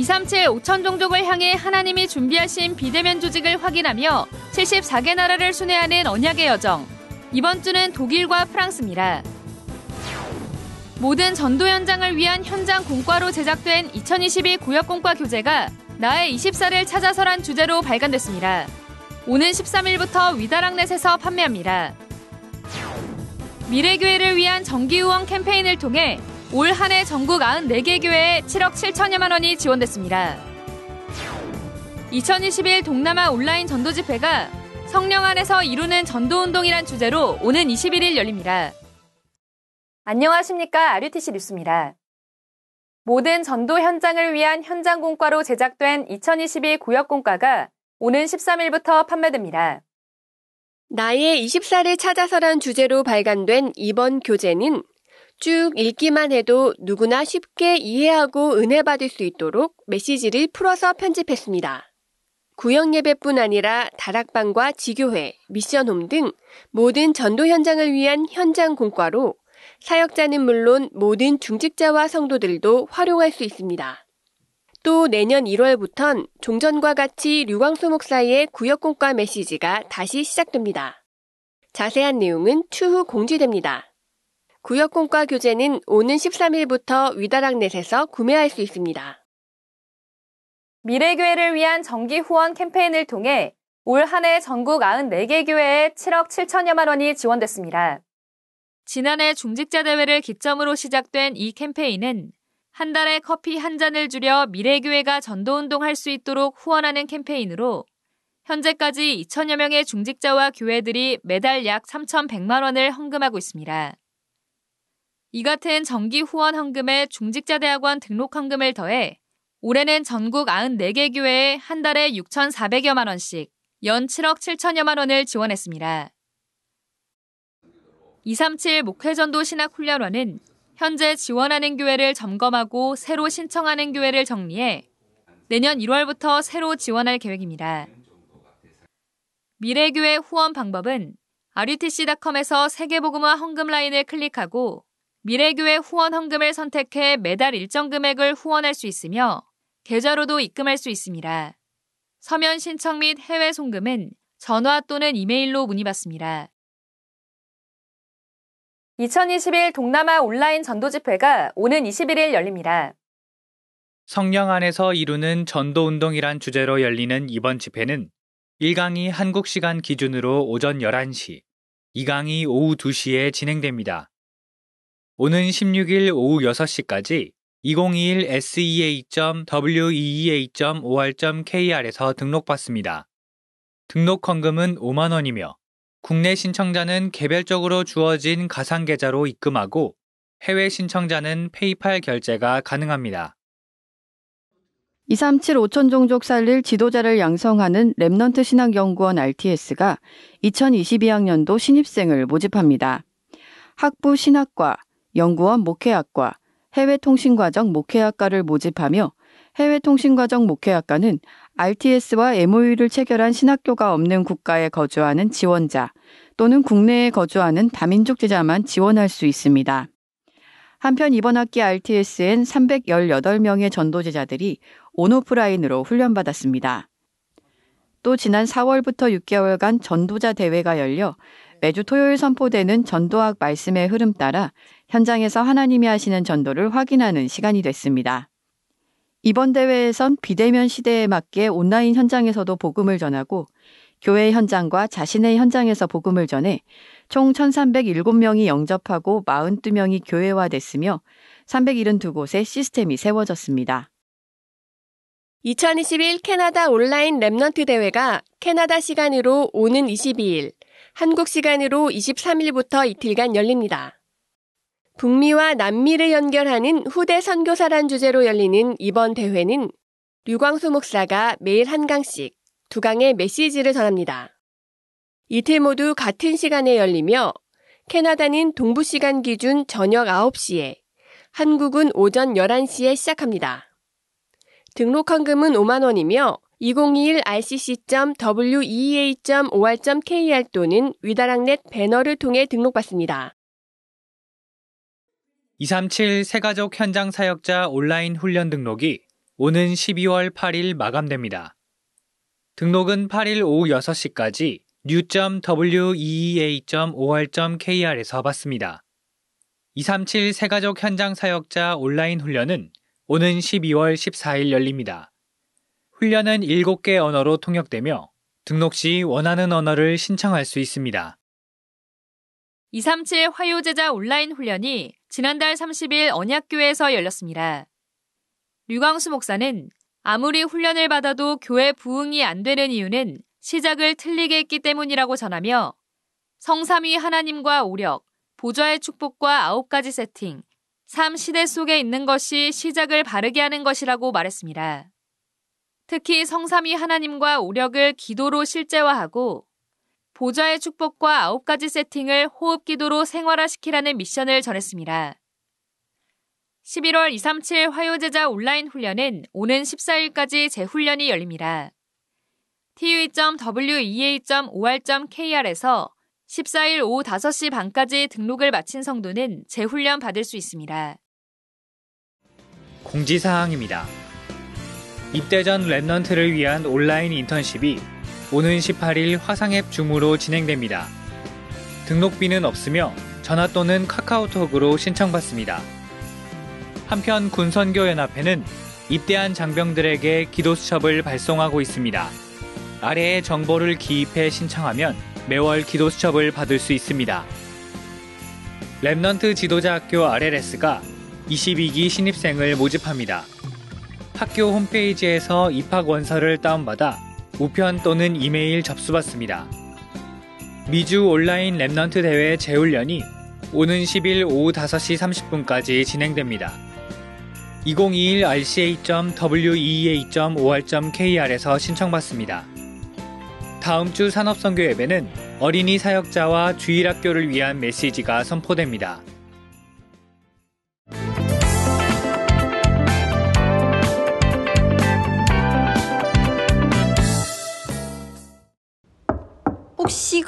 237 5천 종족을 향해 하나님이 준비하신 비대면 조직을 확인하며 74개 나라를 순회하는 언약의 여정. 이번 주는 독일과 프랑스입니다. 모든 전도 현장을 위한 현장 공과로 제작된 2022 구역공과 교재가 나의 24를 찾아서란 주제로 발간됐습니다. 오는 13일부터 위다락넷에서 판매합니다. 미래교회를 위한 정기 후원 캠페인을 통해 올 한 해 전국 94개 교회에 7억 7천여만 원이 지원됐습니다. 2021 동남아 온라인 전도 집회가 성령 안에서 이루는 전도운동이란 주제로 오는 21일 열립니다. 안녕하십니까. RUTC 뉴스입니다. 모든 전도 현장을 위한 현장 공과로 제작된 2022 구역 공과가 오는 13일부터 판매됩니다. 나의 24를 찾아서란 주제로 발간된 이번 교재는 쭉 읽기만 해도 누구나 쉽게 이해하고 은혜 받을 수 있도록 메시지를 풀어서 편집했습니다. 구역 예배뿐 아니라 다락방과 지교회, 미션홈 등 모든 전도 현장을 위한 현장 공과로 사역자는 물론 모든 중직자와 성도들도 활용할 수 있습니다. 또 내년 1월부턴 종전과 같이 류광수 목사의 구역 공과 메시지가 다시 시작됩니다. 자세한 내용은 추후 공지됩니다. 구역공과 교재는 오는 13일부터 위다락넷에서 구매할 수 있습니다. 미래교회를 위한 정기 후원 캠페인을 통해 올 한 해 전국 94개 교회에 7억 7천여만 원이 지원됐습니다. 지난해 중직자 대회를 기점으로 시작된 이 캠페인은 한 달에 커피 한 잔을 줄여 미래교회가 전도운동 할 수 있도록 후원하는 캠페인으로 현재까지 2천여 명의 중직자와 교회들이 매달 약 3,100만 원을 헌금하고 있습니다. 이 같은 정기 후원 헌금에 중직자 대학원 등록 헌금을 더해 올해는 전국 94개 교회에 한 달에 6,400여만 원씩 연 7억 7천여만 원을 지원했습니다. 237 목회전도 신학훈련원은 현재 지원하는 교회를 점검하고 새로 신청하는 교회를 정리해 내년 1월부터 새로 지원할 계획입니다. 미래교회 후원 방법은 rutc.com에서 세계복음화 헌금 라인을 클릭하고 미래교회 후원 헌금을 선택해 매달 일정 금액을 후원할 수 있으며 계좌로도 입금할 수 있습니다. 서면 신청 및 해외 송금은 전화 또는 이메일로 문의받습니다. 2021 동남아 온라인 전도 집회가 오는 21일 열립니다. 성령 안에서 이루는 전도 운동이란 주제로 열리는 이번 집회는 1강이 한국 시간 기준으로 오전 11시, 2강이 오후 2시에 진행됩니다. 오는 16일 오후 6시까지 2021 sea.weea.or.kr에서 등록받습니다. 등록 헌금은 5만 원이며 국내 신청자는 개별적으로 주어진 가상 계좌로 입금하고 해외 신청자는 PayPal 결제가 가능합니다. 237 5천 종족 살릴 지도자를 양성하는 Remnant 신학연구원 RTS가 2022학년도 신입생을 모집합니다. 학부 신학과, 연구원 목회학과, 해외통신과정 목회학과를 모집하며 해외통신과정 목회학과는 RTS와 MOU를 체결한 신학교가 없는 국가에 거주하는 지원자 또는 국내에 거주하는 다민족 제자만 지원할 수 있습니다. 한편 이번 학기 RTS엔 318명의 전도제자들이 온오프라인으로 훈련받았습니다. 또 지난 4월부터 6개월간 전도자 대회가 열려 매주 토요일 선포되는 전도학 말씀의 흐름 따라 현장에서 하나님이 하시는 전도를 확인하는 시간이 됐습니다. 이번 대회에선 비대면 시대에 맞게 온라인 현장에서도 복음을 전하고 교회 현장과 자신의 현장에서 복음을 전해 총 1,307명이 영접하고 42명이 교회화됐으며 372곳의 시스템이 세워졌습니다. 2021 캐나다 온라인 Remnant 대회가 캐나다 시간으로 오는 22일, 한국 시간으로 23일부터 이틀간 열립니다. 북미와 남미를 연결하는 후대 선교사란 주제로 열리는 이번 대회는 류광수 목사가 매일 한 강씩 두 강의 메시지를 전합니다. 이틀 모두 같은 시간에 열리며 캐나다는 동부 시간 기준 저녁 9시에, 한국은 오전 11시에 시작합니다. 등록 헌금은 5만 원이며 2021 rcc.wea.or.kr 또는 위다락넷 배너를 통해 등록받습니다. 237 새가족 현장 사역자 온라인 훈련 등록이 오는 12월 8일 마감됩니다. 등록은 8일 오후 6시까지 new.weea.or.kr에서 받습니다. 237 새가족 현장 사역자 온라인 훈련은 오는 12월 14일 열립니다. 훈련은 7개 언어로 통역되며 등록 시 원하는 언어를 신청할 수 있습니다. 237 화요제자 온라인 훈련이 지난달 30일 언약교회에서 열렸습니다. 류광수 목사는 아무리 훈련을 받아도 교회 부흥이 안 되는 이유는 시작을 틀리게 했기 때문이라고 전하며 성삼위 하나님과 오력, 보좌의 축복과 아홉 가지 세팅, 삶 시대 속에 있는 것이 시작을 바르게 하는 것이라고 말했습니다. 특히 성삼위 하나님과 오력을 기도로 실제화하고 보좌의 축복과 아홉 가지 세팅을 호흡 기도로 생활화시키라는 미션을 전했습니다. 11월 237 화요제자 온라인 훈련은 오는 14일까지 재훈련이 열립니다. tue.wea.or.kr에서 14일 오후 5시 반까지 등록을 마친 성도는 재훈련 받을 수 있습니다. 공지사항입니다. 입대 전 랩넌트를 위한 온라인 인턴십이 오는 18일 화상앱 Zoom으로 진행됩니다. 등록비는 없으며 전화 또는 카카오톡으로 신청받습니다. 한편 군선교연합회는 입대한 장병들에게 기도 수첩을 발송하고 있습니다. 아래의 정보를 기입해 신청하면 매월 기도 수첩을 받을 수 있습니다. Remnant 지도자 학교 RLS가 22기 신입생을 모집합니다. 학교 홈페이지에서 입학 원서를 다운받아 우편 또는 이메일 접수받습니다. 미주 온라인 Remnant 대회 재훈련이 오는 10일 오후 5시 30분까지 진행됩니다. 2021 rca.wea.or.kr에서 신청받습니다. 다음 주 산업선교 예배는 어린이 사역자와 주일학교를 위한 메시지가 선포됩니다.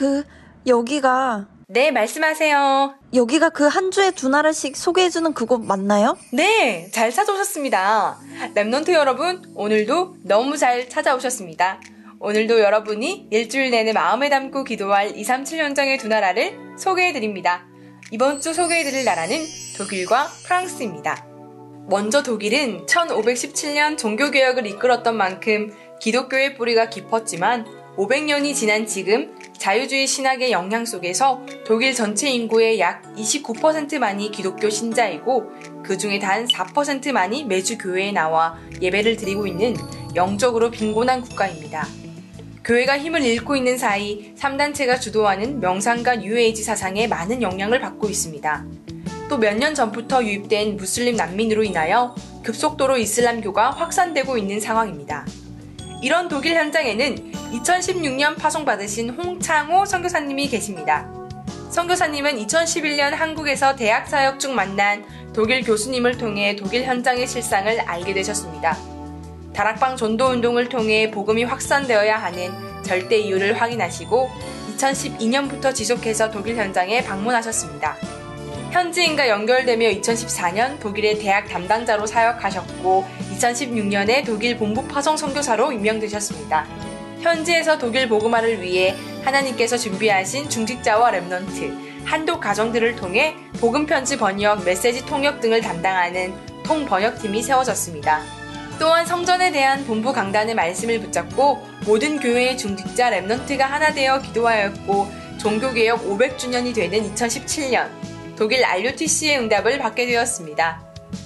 그 여기가 네, 말씀하세요. 여기가 그 한 주에 두 나라씩 소개해주는 그곳 맞나요? 네, 잘 찾아오셨습니다. Remnant 여러분, 오늘도 너무 잘 찾아오셨습니다. 오늘도 여러분이 일주일 내내 마음에 담고 기도할 237 현장의 두 나라를 소개해드립니다. 이번 주 소개해드릴 나라는 독일과 프랑스입니다. 먼저 독일은 1517년 종교개혁을 이끌었던 만큼 기독교의 뿌리가 깊었지만 500년이 지난 지금 자유주의 신학의 영향 속에서 독일 전체 인구의 약 29%만이 기독교 신자이고 그 중에 단 4%만이 매주 교회에 나와 예배를 드리고 있는 영적으로 빈곤한 국가입니다. 교회가 힘을 잃고 있는 사이 3단체가 주도하는 명상과 뉴에이지 사상에 많은 영향을 받고 있습니다. 또 몇 년 전부터 유입된 무슬림 난민으로 인하여 급속도로 이슬람교가 확산되고 있는 상황입니다. 이런 독일 현장에는 2016년 파송받으신 홍창호 선교사님이 계십니다. 선교사님은 2011년 한국에서 대학 사역 중 만난 독일 교수님을 통해 독일 현장의 실상을 알게 되셨습니다. 다락방 전도 운동을 통해 복음이 확산되어야 하는 절대 이유를 확인하시고 2012년부터 지속해서 독일 현장에 방문하셨습니다. 현지인과 연결되며 2014년 독일의 대학 담당자로 사역하셨고 2016년에 독일 본부 파송 선교사로 임명되셨습니다. 현지에서 독일 복음화를 위해 하나님께서 준비하신 중직자와 Remnant, 한독 가정들을 통해 복음 편지 번역, 메시지 통역 등을 담당하는 통 번역팀이 세워졌습니다. 또한 성전에 대한 본부 강단의 말씀을 붙잡고 모든 교회의 중직자 Remnant가 하나 되어 기도하였고 종교개혁 500주년이 되는 2017년 독일 RUTC의 응답을 받게 되었습니다.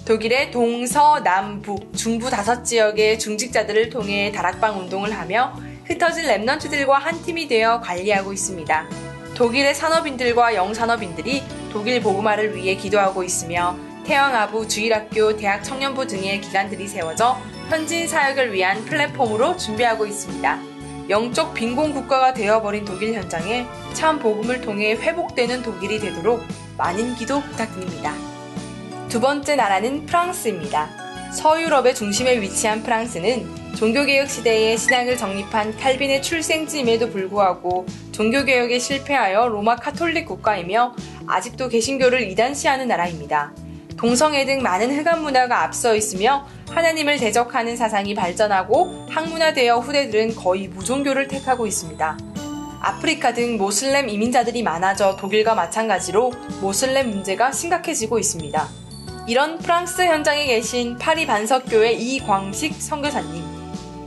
독일의 동서, 남, 북, 중부 다섯 지역의 중직자들을 통해 다락방 운동을 하며 흩어진 랩넌트들과 한 팀이 되어 관리하고 있습니다. 독일의 산업인들과 영산업인들이 독일 보그마를 위해 기도하고 있으며 태영아부, 주일학교, 대학 청년부 등의 기관들이 세워져 현지인 사역을 위한 플랫폼으로 준비하고 있습니다. 영적 빈곤 국가가 되어버린 독일 현장에 참 복음을 통해 회복되는 독일이 되도록 많은 기도 부탁드립니다. 두 번째 나라는 프랑스입니다. 서유럽의 중심에 위치한 프랑스는 종교개혁 시대에 신학을 정립한 칼빈의 출생지임에도 불구하고 종교개혁에 실패하여 로마 카톨릭 국가이며 아직도 개신교를 이단시하는 나라입니다. 동성애 등 많은 흑암 문화가 앞서 있으며 하나님을 대적하는 사상이 발전하고 학문화되어 후대들은 거의 무종교를 택하고 있습니다. 아프리카 등 모슬렘 이민자들이 많아져 독일과 마찬가지로 모슬렘 문제가 심각해지고 있습니다. 이런 프랑스 현장에 계신 파리 반석교회 이광식 선교사님,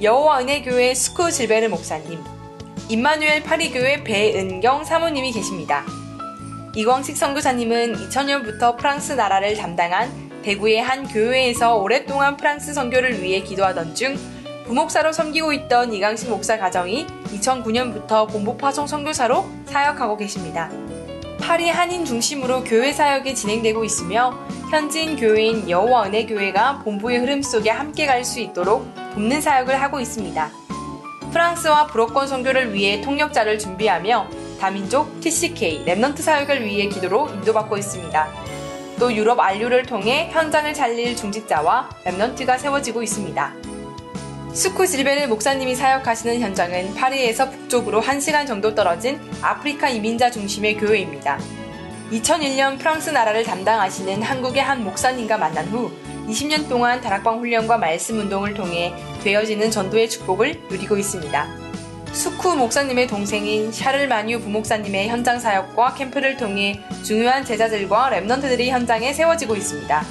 여호와 은혜교회 스쿠 질베르 목사님, 임마누엘 파리교회 배은경 사모님이 계십니다. 이광식 선교사님은 2000년부터 프랑스 나라를 담당한 대구의 한 교회에서 오랫동안 프랑스 선교를 위해 기도하던 중 부목사로 섬기고 있던 이강식 목사 가정이 2009년부터 본부 파송 선교사로 사역하고 계십니다. 파리 한인 중심으로 교회 사역이 진행되고 있으며 현지인 교회인 여호와 은혜 교회가 본부의 흐름 속에 함께 갈 수 있도록 돕는 사역을 하고 있습니다. 프랑스와 불어권 선교를 위해 통역자를 준비하며 다민족 TCK Remnant 사역을 위해 기도로 인도받고 있습니다. 또 유럽 안류를 통해 현장을 살릴 중직자와 Remnant가 세워지고 있습니다. 스쿠 질베르 목사님이 사역하시는 현장은 파리에서 북쪽으로 1시간 정도 떨어진 아프리카 이민자 중심의 교회입니다. 2001년 프랑스 나라를 담당하시는 한국의 한 목사님과 만난 후 20년 동안 다락방 훈련과 말씀 운동을 통해 되어지는 전도의 축복을 누리고 있습니다. 수쿠 목사님의 동생인 샤를 마뉴 부목사님의 현장 사역과 캠프를 통해 중요한 제자들과 Remnant들이 현장에 세워지고 있습니다.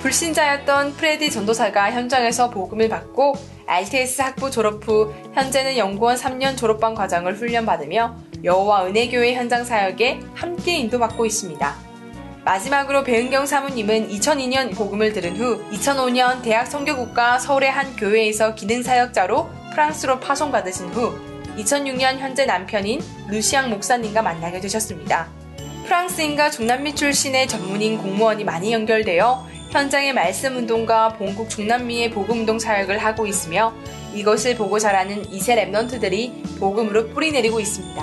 불신자였던 프레디 전도사가 현장에서 복음을 받고 RTS 학부 졸업 후 현재는 연구원 3년 졸업반 과정을 훈련받으며 여호와 은혜교회 현장 사역에 함께 인도받고 있습니다. 마지막으로 배은경 사모님은 2002년 복음을 들은 후 2005년 대학 성교국과 서울의 한 교회에서 기능사역자로 프랑스로 파송받으신 후 2006년 현재 남편인 루시앙 목사님과 만나게 되셨습니다. 프랑스인과 중남미 출신의 전문인 공무원이 많이 연결되어 현장의 말씀 운동과 본국 중남미의 복음 운동 사역을 하고 있으며 이것을 보고 자라는 이세 랩넌트들이 복음으로 뿌리내리고 있습니다.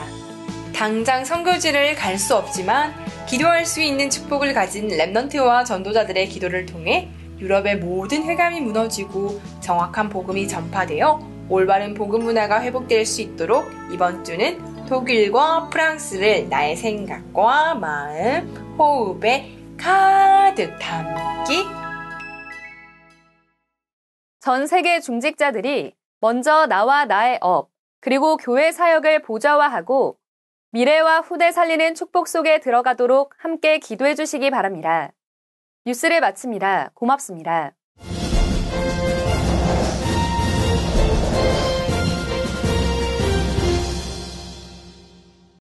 당장 선교지를 갈 수 없지만 기도할 수 있는 축복을 가진 랩넌트와 전도자들의 기도를 통해 유럽의 모든 회감이 무너지고 정확한 복음이 전파되어 올바른 복음 문화가 회복될 수 있도록 이번 주는 독일과 프랑스를 나의 생각과 마음, 호흡에 가득 담기. 전 세계 중직자들이 먼저 나와 나의 업, 그리고 교회 사역을 보좌화하고 미래와 후대 살리는 축복 속에 들어가도록 함께 기도해 주시기 바랍니다. 뉴스를 마칩니다. 고맙습니다.